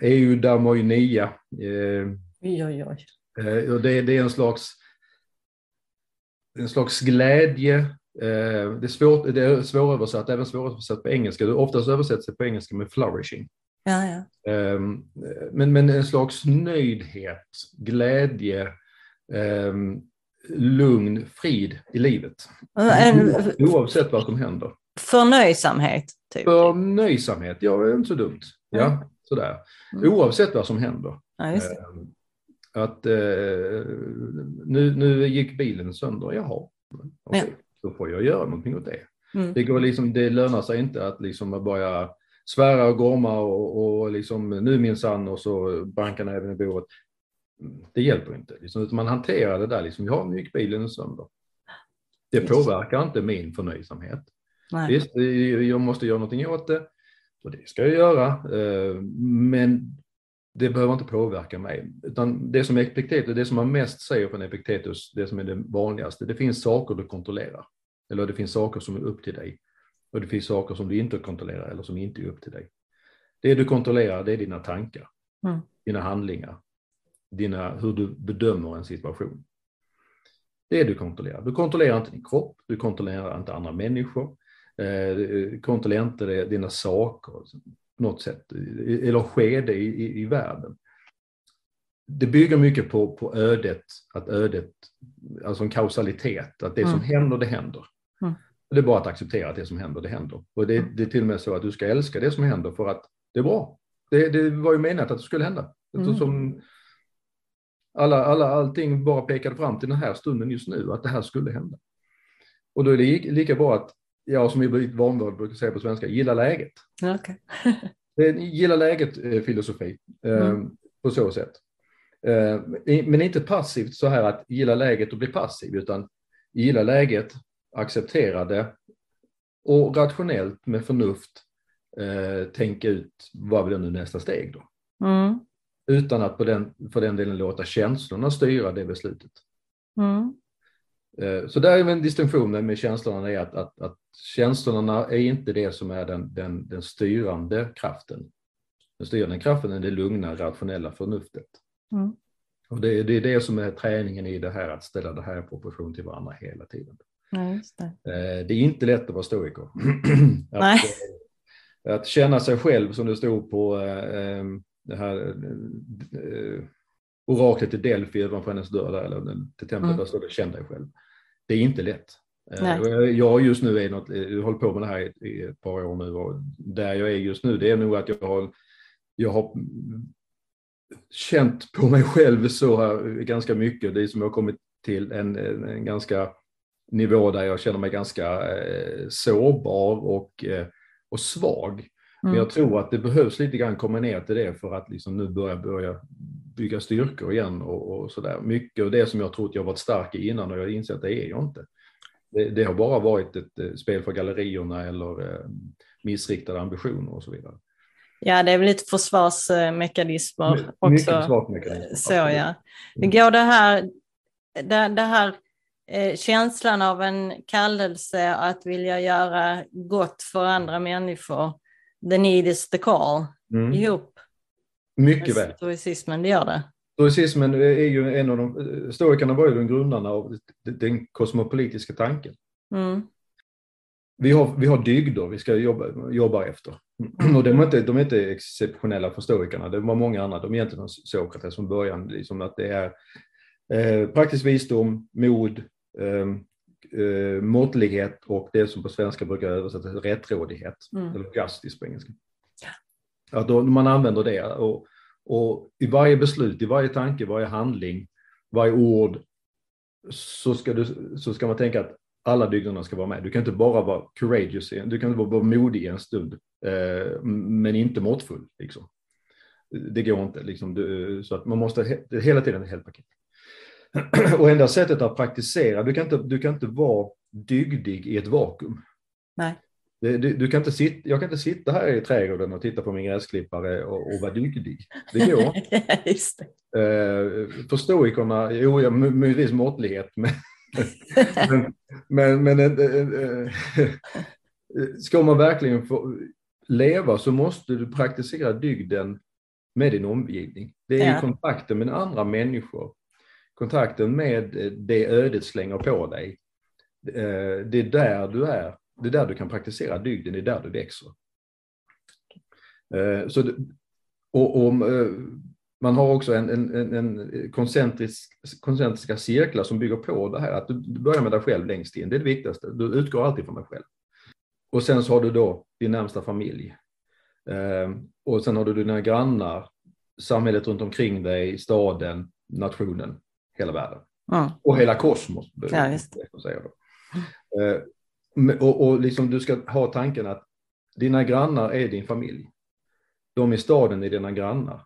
eudaimonia. Eh, Oj, oj, oj. eh, och det, det är en slags, en slags glädje. Eh, det är, svårt, det är svåröversatt, även svåröversatt på engelska. Det oftast översätts det på engelska med flourishing. Ja, ja. Ehm, Men, men en slags nöjdhet, glädje, ehm, lugn, frid i livet. En Oavsett vad som händer. förnöjsamhet, typ. Förnöjsamhet, ja, det är inte så dumt. Ja, sådär. Mm. Oavsett vad som händer. Ja. Ehm, Att eh, nu, nu gick bilen sönder, jaha, okej, då får jag göra någonting åt det. Mm. Det, går liksom, det lönar sig inte att liksom börja svära och gorma och, och liksom nu minsann och så banka näven i bordet. Det hjälper inte. Liksom, utan man hanterar det där, liksom, ja nu gick bilen sönder. Det påverkar inte min förnöjsamhet. Nej. Visst, jag måste göra någonting åt det och det ska jag göra. eh, Men det behöver inte påverka mig. Utan det som Epiktetus, det som man mest säger från Epiktetus, det som är det vanligaste, det finns saker du kontrollerar. Eller det finns saker som är upp till dig. Och det finns saker som du inte kontrollerar eller som inte är upp till dig. Det du kontrollerar, det är dina tankar, Mm. dina handlingar, dina, hur du bedömer en situation. Det är du kontrollerar. Du kontrollerar inte din kropp, du kontrollerar inte andra människor, eh, du kontrollerar inte det- dina saker på något sätt, eller skede i, i, i världen. Det bygger mycket på, på ödet, att ödet, alltså en kausalitet, att det som Mm. händer, det händer. Mm. Det är bara att acceptera att det som händer, det händer. Och det, Mm. det är till och med så att du ska älska det som händer för att det är bra. Det, det var ju menat att det skulle hända. Mm. Alla, alla, allting bara pekade fram till den här stunden just nu, att det här skulle hända. Och då är det li- lika bra att, ja, som vi blivit vanvörd brukar säga på svenska, gilla läget. Det är en gilla läget-filosofi eh, Mm. på så sätt. Eh, men inte passivt så här att gilla läget och bli passiv, utan gilla läget, acceptera det och rationellt med förnuft eh, tänka ut vad blir nu nästa steg då. Mm. Utan att på den, för den delen låta känslorna styra det beslutet. Mm. Eh, Så där är väl distinktionen med känslorna är att, att, att känslorna är inte det som är den, den, den styrande kraften. Den styrande kraften är det lugna, rationella förnuftet. Mm. Och det, är- det är det som är träningen i det här, att ställa det här i proportion till varandra hela tiden. Just det. Eh, Det är inte lätt att vara stoiker. Nej. att, eh, att känna sig själv som det stod på eh, det här eh, oraklet i Delphi ovanför hennes dörr där, eller till templet, Mm. där står det känn dig själv. Det är inte lätt. Nej. jag- just nu är något, jag hållit på med det här i, ett par år nu och där jag är just nu det är nog att jag har, jag har känt på mig själv så här ganska mycket. Det är som jag har kommit till en, en ganska nivå där jag känner mig ganska eh, sårbar och, eh, och svag. Men Mm. jag tror att det behövs lite grann komma ner till det för att liksom nu börja, börja bygga styrkor igen och, och sådär. Mycket av det som jag trott jag varit stark i innan och jag inser att det är jag inte. Det, det har bara varit ett eh, spel för gallerierna eller eh, missriktade ambitioner och så vidare. Ja, det är väl lite försvarsmekanismer My- också. Mycket försvarsmekanismer. Så ja. Går det här, det, det här eh, känslan av en kallelse att vilja göra gott för andra människor. The need is the call. Mm. Ihop. Mycket väl. Stoicismen, det gör det. Stoicismen är ju en av de, stoikerna var ju de grundarna av den kosmopolitiska tanken. Mm. Vi har, vi har dygder vi ska jobba, jobba efter. Och de är, inte, de är inte exceptionella för stoikerna, det var många andra. De är egentligen Sokrates från början, liksom att det är eh, praktisk visdom, mod, eh, eh, måttlighet och det som på svenska brukar översättas rättrådighet, Mm. eller justice på engelska. Att då, man använder det och, och i varje beslut, i varje tanke, varje handling, varje ord så ska, du, så ska man tänka att alla dygderna ska vara med. Du kan inte bara vara courageous, du kan inte vara modig en stund, eh, men inte måttfull. Liksom. Det går inte. Liksom. Du, så att man måste he, hela tiden ett helt paket. Och enda sättet att praktisera, du kan, inte, du kan inte vara dygdig i ett vakuum. Nej. Du, du, kan inte sitta, jag kan inte sitta här i trädgården och titta på min gräsklippare och, och vara dygdig. Det går Just det. eh, För stoikerna, jo, ja, möjligtvis måttlighet, men, men, men, men eh, eh, ska man verkligen få leva så måste du praktisera dygden med din omgivning. Det är Ja. kontakten med andra människor, kontakten med det ödet slänger på dig. Eh, det är där du är, det är där du kan praktisera dygden, det är där du växer. Eh, så och, och, eh, man har också en, en, en, koncentrisk, koncentriska cirklar som bygger på det här, att du, du börjar med dig själv längst in, det är det viktigaste, du utgår alltid från dig själv. Och sen så har du då din närmsta familj. Och sen har du dina grannar, samhället runt omkring dig, staden, nationen, hela världen. Mm. Och hela kosmos. Ja, då. Eh, och, och liksom du ska ha tanken att dina grannar är din familj. De i staden är dina grannar.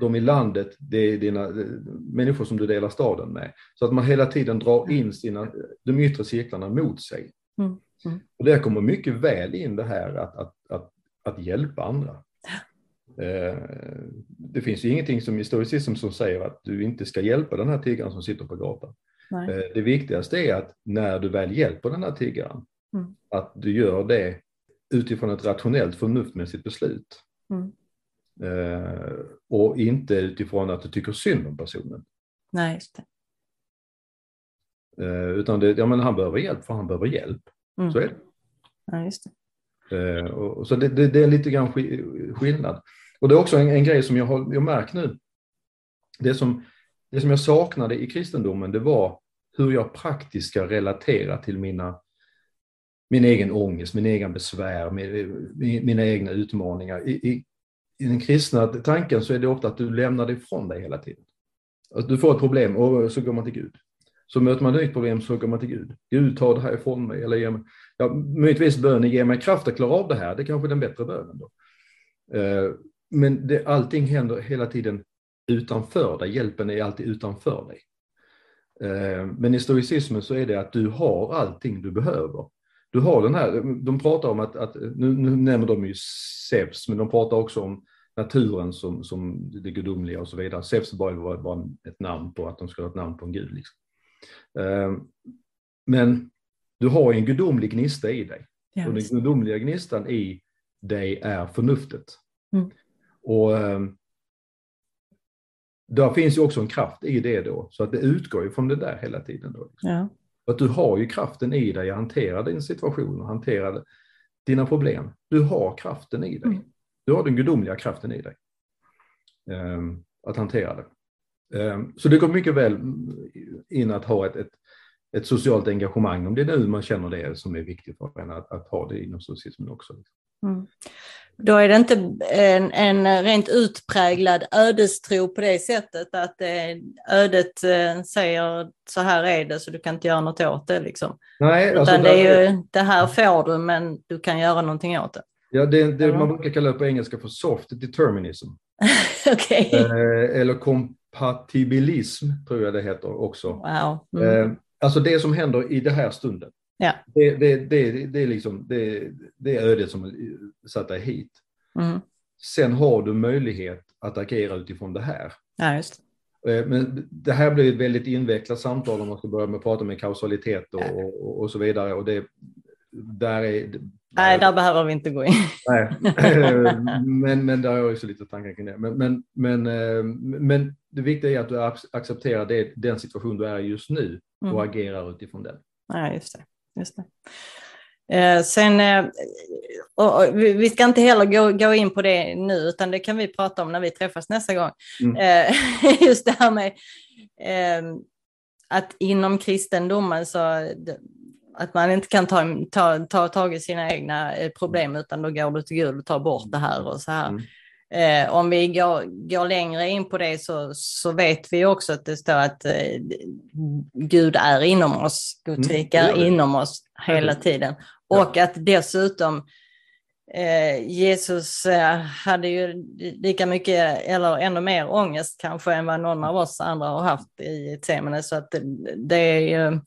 De i landet, det är dina eh, människor som du delar staden med. Så att man hela tiden drar in sina, de yttre cirklarna mot sig. Mm, mm. Och där kommer mycket väl in det här att, att, att, att hjälpa andra. Eh, Det finns ju ingenting som i stoicism som säger att du inte ska hjälpa den här tiggaren som sitter på gatan. Nej. Eh, Det viktigaste är att när du väl hjälper den här tiggaren, Mm. att du gör det utifrån ett rationellt förnuftmässigt beslut. Mm. Eh, och inte utifrån att du tycker synd om personen. Nej, just det. Utan det, ja, men han behöver hjälp för han behöver hjälp. Mm. Så är det. Ja, just det. Eh, och, så det, det, det är lite grann skillnad. Och det är också en, en grej som jag har jag märkt nu. Det som, det som jag saknade i kristendomen, det var hur jag praktiskt ska relatera till mina, min egen ångest, min egen besvär, min, mina egna utmaningar. I, i, I den kristna tanken så är det ofta att du lämnar det ifrån dig hela tiden. Alltså, du får ett problem och så går man till Gud. Så möter man ett nytt problem så går man till Gud. Gud, ta det här ifrån mig. Eller ge mig. Ja, möjligtvis bönen, ge mig kraft att klara av det här. Det är kanske är den bättre bönen då. Eh, Men det, allting händer hela tiden utanför dig. Hjälpen är alltid utanför dig. Eh, Men i stoicismen så är det att du har allting du behöver. Du har den här, de pratar om att, att nu, nu nämner de ju Zeus, men de pratar också om naturen som, som det gudomliga och så vidare. Zeus var, bara ett namn på att de skulle ha ett namn på en gud. Liksom. Eh, Men du har en gudomlig gnista i dig. Ja, och den gudomliga gnistan i dig är förnuftet. Mm. Och eh, där finns ju också en kraft i det då, så att det utgår ju från det där hela tiden. Då. Ja. Att du har ju kraften i dig att hantera din situation och hantera dina problem. Du har kraften i dig. Mm. Du har den gudomliga kraften i dig. eh, att hantera det. Eh, så det går mycket väl in att ha ett, ett, ett socialt engagemang, om det är nu man känner det som är viktigt för en, att, att ha det inom socialismen också. Mm. Då är det inte en, en rent utpräglad ödestro på det sättet att eh, ödet eh, säger så här är det så du kan inte göra något åt det. Liksom. Nej, alltså Utan där- det är ju det här får du men du kan göra någonting åt det. ja, det, det man brukar kalla på engelska för soft determinism. Okej. Eh, eller kompatibilism, tror jag det heter också. Wow. Mm. Eh, alltså det som händer i det här stunden. Ja. Det, det, det, det, är liksom, det, det är ödet som satt dig hit. Mm. Sen har du möjlighet att agera utifrån det här. Ja, just. Eh, Men det här blir ett väldigt invecklat samtal om man ska börja med att prata med kausalitet och, Ja. och, och så vidare. Och det, där är... Nej, där behöver vi inte gå in. Nej, men, men där har jag också lite tankar kring det. Men, men, men, eh, men det viktiga är att du accepterar det, den situation du är i just nu och mm. agerar utifrån den. Ja, just det. Just det. Eh, sen, eh, och, och, vi ska inte heller gå, gå in på det nu, utan det kan vi prata om när vi träffas nästa gång. Mm. Eh, just det här med att inom kristendomen så att man inte kan ta, ta, ta tag i sina egna eh, problem utan då går du till Gud och tar bort det här och så här. Mm. Eh, om vi går, går längre in på det så, så vet vi också att det står att eh, Gud är inom oss, Guds rike mm, är inom oss hela tiden. Och att dessutom eh, Jesus eh, hade ju lika mycket eller ännu mer ångest kanske än vad någon av oss andra har haft i Getsemane. Så att det, det är ju,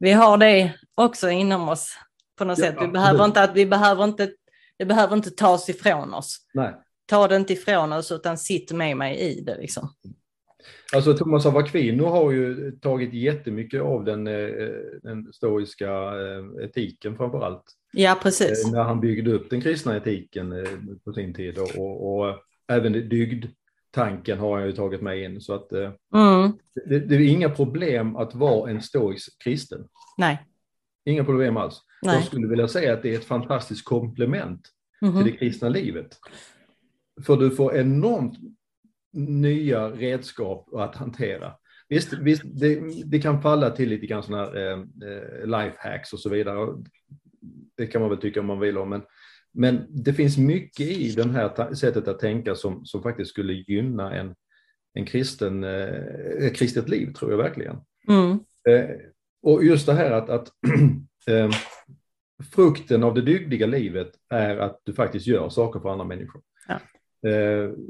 vi har det också inom oss på något ja, sätt. Vi behöver inte att vi behöver inte, det behöver inte tas ifrån oss. Nej. Ta det inte ifrån oss utan sitt med mig i det liksom. Alltså Thomas av Aquino har ju tagit jättemycket av den, eh, den stoiska eh, etiken framför allt. Ja, precis. Eh, när han byggde upp den kristna etiken på sin tid och, och, även dygdtanken har han ju tagit med in. Så att mm. det, det, är inga problem att vara en stoisk kristen. Nej. Inga problem alls. Nej. Jag skulle vilja säga att det är ett fantastiskt komplement mm -hmm. till det kristna livet. För du får enormt nya redskap att hantera. Visst, visst det, det, kan falla till lite grann sådana här eh, lifehacks och så vidare. Det kan man väl tycka om man vill om, men, men det finns mycket i det här sättet att tänka som, som faktiskt skulle gynna en, en kristen, eh, ett kristet liv, tror jag verkligen. Mm. Eh, och just det här att, att eh, frukten av det dygdiga livet är att du faktiskt gör saker för andra människor. Ja.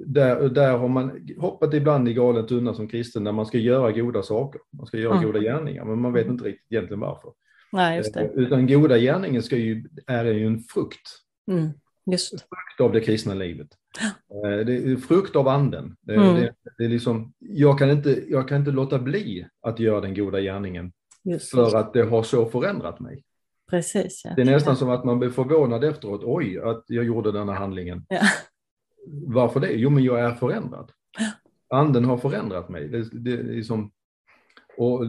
Där, där har man hoppat ibland i galen tunna som kristen när man ska göra goda saker. Man ska göra mm. goda gärningar, men man vet inte riktigt egentligen varför. Nej, utan goda gärningen ska ju, är ju en frukt. Mm, just. Frukt av det kristna livet. Eh, det är frukt av anden. Det, mm. det, det, är liksom, jag, kan inte, jag kan inte låta bli att göra den goda gärningen just. för att det har så förändrat mig. Precis, ja. Det är nästan som att man blir förvånad efteråt. Oj, att jag gjorde denna handlingen. Ja. Varför det? Jo, men jag är förändrad. Anden har förändrat mig. Det, det är liksom, och,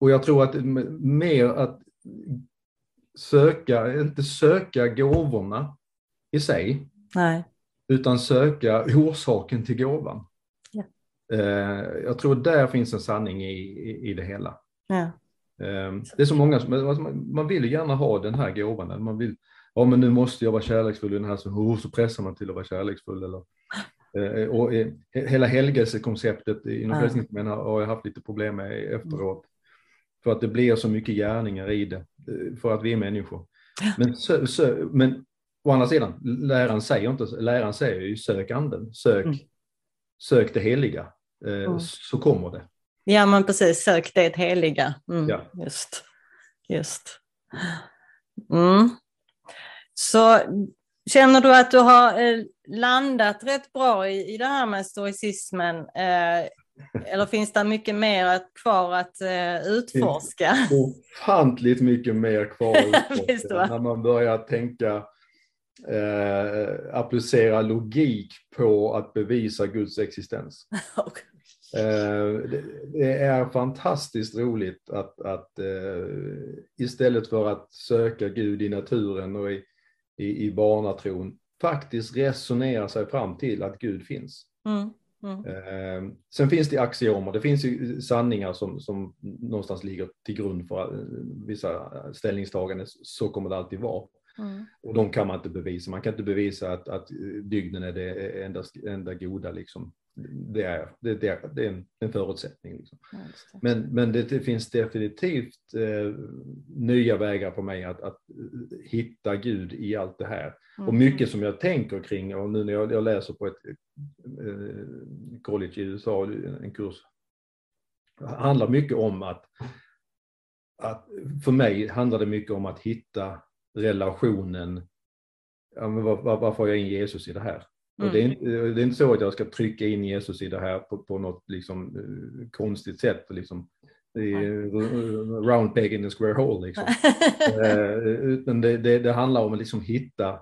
och jag tror att mer att söka, inte söka gåvorna i sig, Nej. utan söka orsaken till gåvan. Ja. Eh, jag tror där finns en sanning i, i, det hela. Ja. Eh, det är så många som, alltså, man vill gärna ha den här gåvan, man vill ja men nu måste jag vara kärleksfull i den här, så, oh, så pressar man till att vara kärleksfull. Eller, eh, och eh, hela helgelsekonceptet inom frälsningsarmén har, har jag haft lite problem med efteråt. För att det blir så mycket gärningar i det, för att vi är människor. Men, så, så, men å andra sidan, läraren säger inte, läraren säger ju sök anden, sök, mm. sök det heliga, eh, mm. så kommer det. Ja men precis, sök det heliga. Mm, ja. Just. just. Mm. Så känner du att du har eh, landat rätt bra i, i det här med stoicismen? Eh, eller finns det mycket mer kvar att eh, utforska? Ofantligt mycket mer kvar att utforska när man börjar tänka eh, applicera logik på att bevisa Guds existens. okay. Eh, det är fantastiskt roligt att, att eh, istället för att söka Gud i naturen och i, i, i barnatron faktiskt resonera sig fram till att Gud finns. Mm. Mm. Eh, sen finns det axiomer, det finns ju sanningar som, som någonstans ligger till grund för eh, vissa ställningstaganden, så kommer det alltid vara. Mm. Och de kan man inte bevisa, man kan inte bevisa att, att dygden är det enda, enda goda. Liksom det är, det, det, det är en, förutsättning. Liksom. Ja, men men det, det, finns definitivt eh, nya vägar för mig att, att, hitta Gud i allt det här. Mm. Och mycket som jag tänker kring, och nu när jag, jag läser på ett eh, college i USA, en kurs, handlar mycket om att, att, för mig handlar det mycket om att hitta relationen, ja, var, var, varför har jag in Jesus i det här? Mm. Och det, är, inte, det är inte så att jag ska trycka in Jesus i det här på, på något liksom, uh, konstigt sätt liksom i round peg in a square hole. Liksom. eh, utan det, det, det, handlar om att liksom hitta,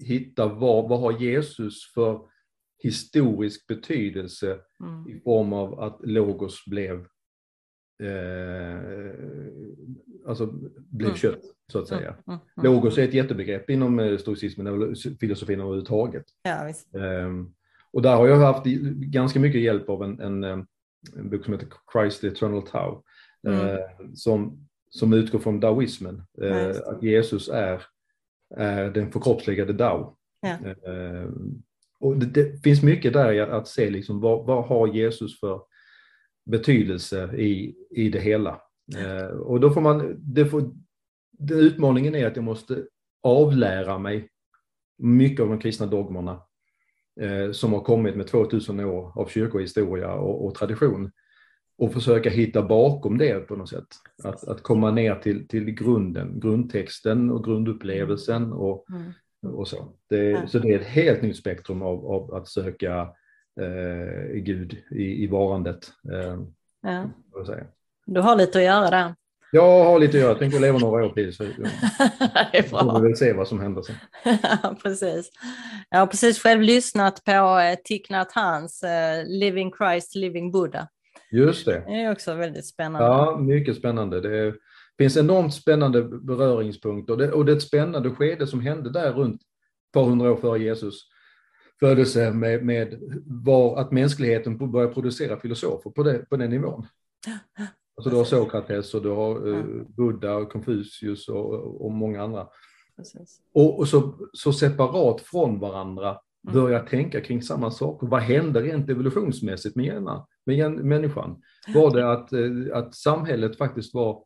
hitta vad, vad har Jesus för historisk betydelse mm. i form av att Logos blev eh, alltså blev mm. kött, så att säga. Mm. Mm. Logos är ett jättebegrepp inom eh, stoicismen eller filosofin överhuvudtaget. Ja, eh, och där har jag haft ganska mycket hjälp av en, en, eh, en bok som heter Christ the Eternal Tao, mm. eh, som, som utgår från daoismen, eh, att Jesus är, är den förkroppsligade Dao. Ja. och det, det, finns mycket där att se, liksom, vad, vad har Jesus för betydelse i, i det hela. Eh, och då får man, det får, den utmaningen är att jag måste avlära mig mycket av de kristna dogmerna eh, som har kommit med 2000 år av kyrkohistoria och, och, tradition och försöka hitta bakom det på något sätt. Att, att komma ner till, till grunden, grundtexten och grundupplevelsen och, mm. och så. Det, så det är ett helt nytt spektrum av, av att söka eh, Gud i, i varandet. Eh, ja. Du har lite att göra där. Jag har lite att göra, jag tänker leva några år till så det är bra. får vi väl se vad som händer sen. ja, precis. Jag har precis själv lyssnat på eh, Thich Nhat Hans eh, Living Christ, Living Buddha. Just det. Det är också väldigt spännande. Ja, mycket spännande. Det finns enormt spännande beröringspunkter och det, och det är ett spännande skede som hände där runt ett par hundra år före Jesus födelse med, med var att mänskligheten börjar producera filosofer på, det, på den nivån. Alltså du har Sokrates och du har uh, Buddha och Konfucius och, och många andra. Och, och, så, så separat från varandra börja mm. tänka kring samma saker. Vad hände rent evolutionsmässigt med, gena, med människan? Var det att, eh, att samhället faktiskt var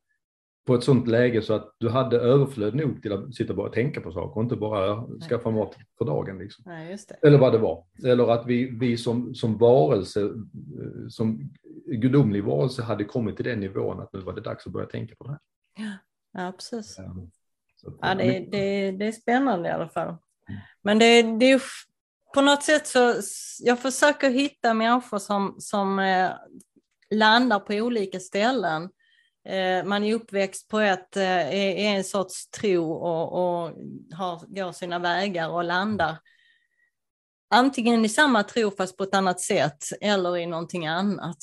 på ett sånt läge så att du hade överflöd nog till att sitta bara och tänka på saker och inte bara skaffa mat för dagen. Liksom. Nej, Eller vad det var. Eller att vi, vi som, som varelse, eh, som gudomlig varelse hade kommit till den nivån att nu var det dags att börja tänka på det här. Ja, precis. Um, ja, det, det, det är spännande i alla fall. Mm. Men det, det är på något sätt så, jag försöker hitta människor som, som eh, landar på olika ställen Eh, man är uppväxt på ett, eh, är en sorts tro och, och har, går sina vägar och landar antingen i samma tro fast på ett annat sätt eller i någonting annat.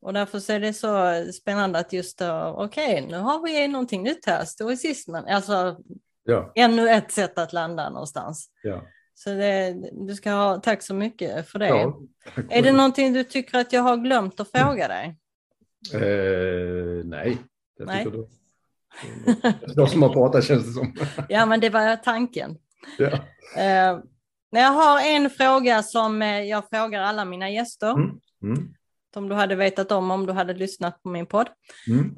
Och därför är det så spännande att just okej, okay, nu har vi någonting nytt här, stoicismen, alltså ja. ännu ett sätt att landa någonstans. Ja. Så det, du ska ha, tack så mycket för det. Ja, är det någonting du tycker att jag har glömt att fråga dig? Eh, nej, det nej. du. Jag som har pratat känns det som. ja, men det var tanken. Ja. Eh, jag har en fråga som eh, jag frågar alla mina gäster. Mm. Mm. Som du hade vetat om om du hade lyssnat på min podd. Mm.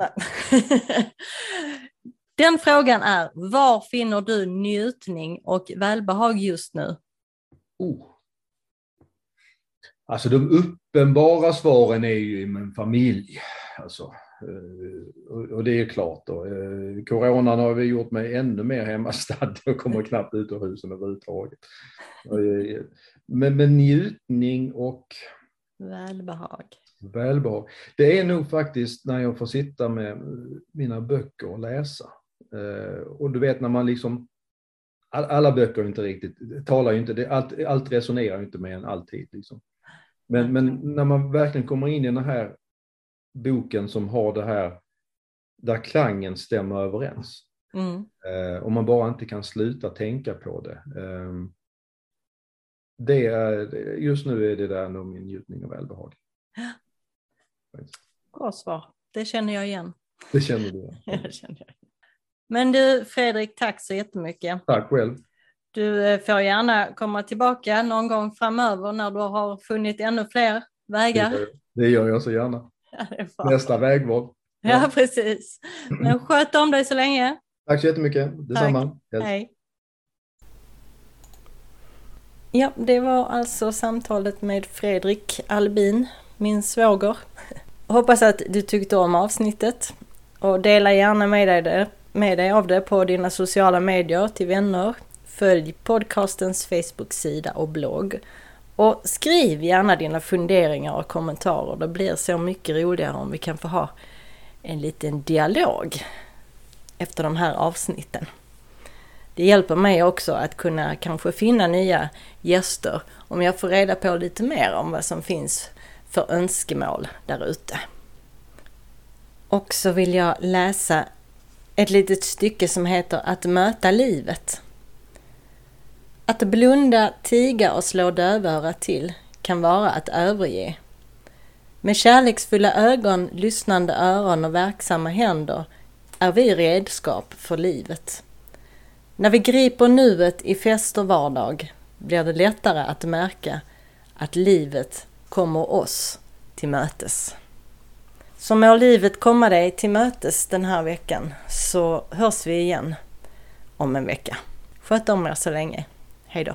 Den frågan är, var finner du njutning och välbehag just nu? Oh. Alltså de uppenbara svaren är ju i min familj. Alltså, eh, och det är klart då. Eh, coronan har vi gjort mig ännu mer hemmastad och kommer knappt ut ur husen överhuvudtaget. Eh, men, men njutning och välbehag. Välbehag. Det är nog faktiskt när jag får sitta med mina böcker och läsa. Och du vet när man liksom alla böcker inte riktigt, talar ju inte, allt, allt resonerar inte med en alltid. Liksom. Men, men när man verkligen kommer in i den här boken som har det här, där klangen stämmer överens. Mm. Eh, och man bara inte kan sluta tänka på det. Eh, det är, just nu är det där nog min njutning och välbehag. Bra svar, det känner jag igen. Det känner du? Jag. Men du Fredrik, tack så jättemycket. Tack själv. Du eh, får gärna komma tillbaka någon gång framöver när du har funnit ännu fler vägar. Det gör jag så gärna. Ja, Nästa vägval. Ja. ja, precis. Men sköt om dig så länge. Tack så jättemycket. Detsamma. Tack. Hej. Ja, det var alltså samtalet med Fredrik Albin, min svåger. Hoppas att du tyckte om avsnittet och dela gärna med dig, det, med dig av det på dina sociala medier till vänner, Följ podcastens Facebook-sida och blogg. Och skriv gärna dina funderingar och kommentarer. Det blir så mycket roligare om vi kan få ha en liten dialog efter de här avsnitten. Det hjälper mig också att kunna kanske finna nya gäster om jag får reda på lite mer om vad som finns för önskemål där ute. Och så vill jag läsa ett litet stycke som heter Att möta livet. Att blunda, tiga och slå dövörat till kan vara att överge. Med kärleksfulla ögon, lyssnande öron och verksamma händer är vi redskap för livet. När vi griper nuet i fest och vardag blir det lättare att märka att livet kommer oss till mötes. Så må livet komma dig till mötes den här veckan så hörs vi igen om en vecka. Sköt om er så länge. Hej då!